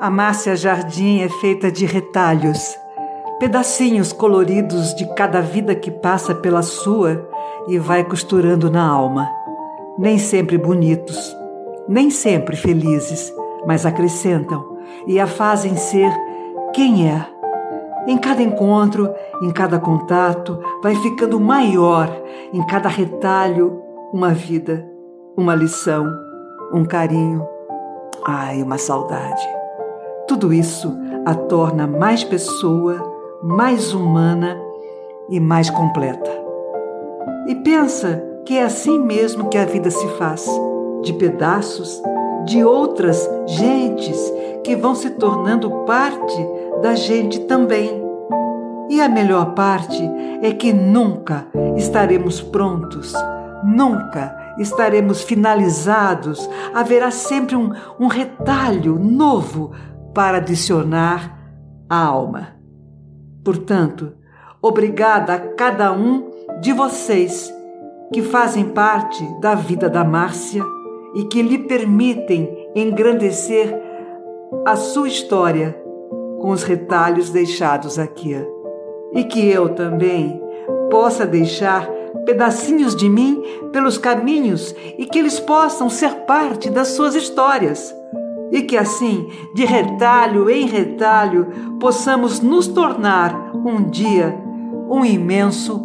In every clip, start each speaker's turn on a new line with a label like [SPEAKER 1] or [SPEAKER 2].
[SPEAKER 1] A Márcia Jardim é feita de retalhos, pedacinhos coloridos de cada vida que passa pela sua e vai costurando na alma. Nem sempre bonitos, nem sempre felizes, mas acrescentam e a fazem ser quem é. Em cada encontro, em cada contato, vai ficando maior, em cada retalho, uma vida, uma lição, um carinho, ai, uma saudade. Tudo isso a torna mais pessoa, mais humana e mais completa. E pensa que é assim mesmo que a vida se faz, de pedaços de outras gentes que vão se tornando parte da gente também. E a melhor parte é que nunca estaremos prontos, nunca estaremos finalizados. Haverá sempre um, um retalho novo para adicionar a alma. Portanto, obrigada a cada um de vocês que fazem parte da vida da Márcia e que lhe permitem engrandecer a sua história com os retalhos deixados aqui. E que eu também possa deixar pedacinhos de mim pelos caminhos e que eles possam ser parte das suas histórias. E que assim, de retalho em retalho, possamos nos tornar um dia um imenso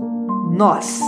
[SPEAKER 1] nós.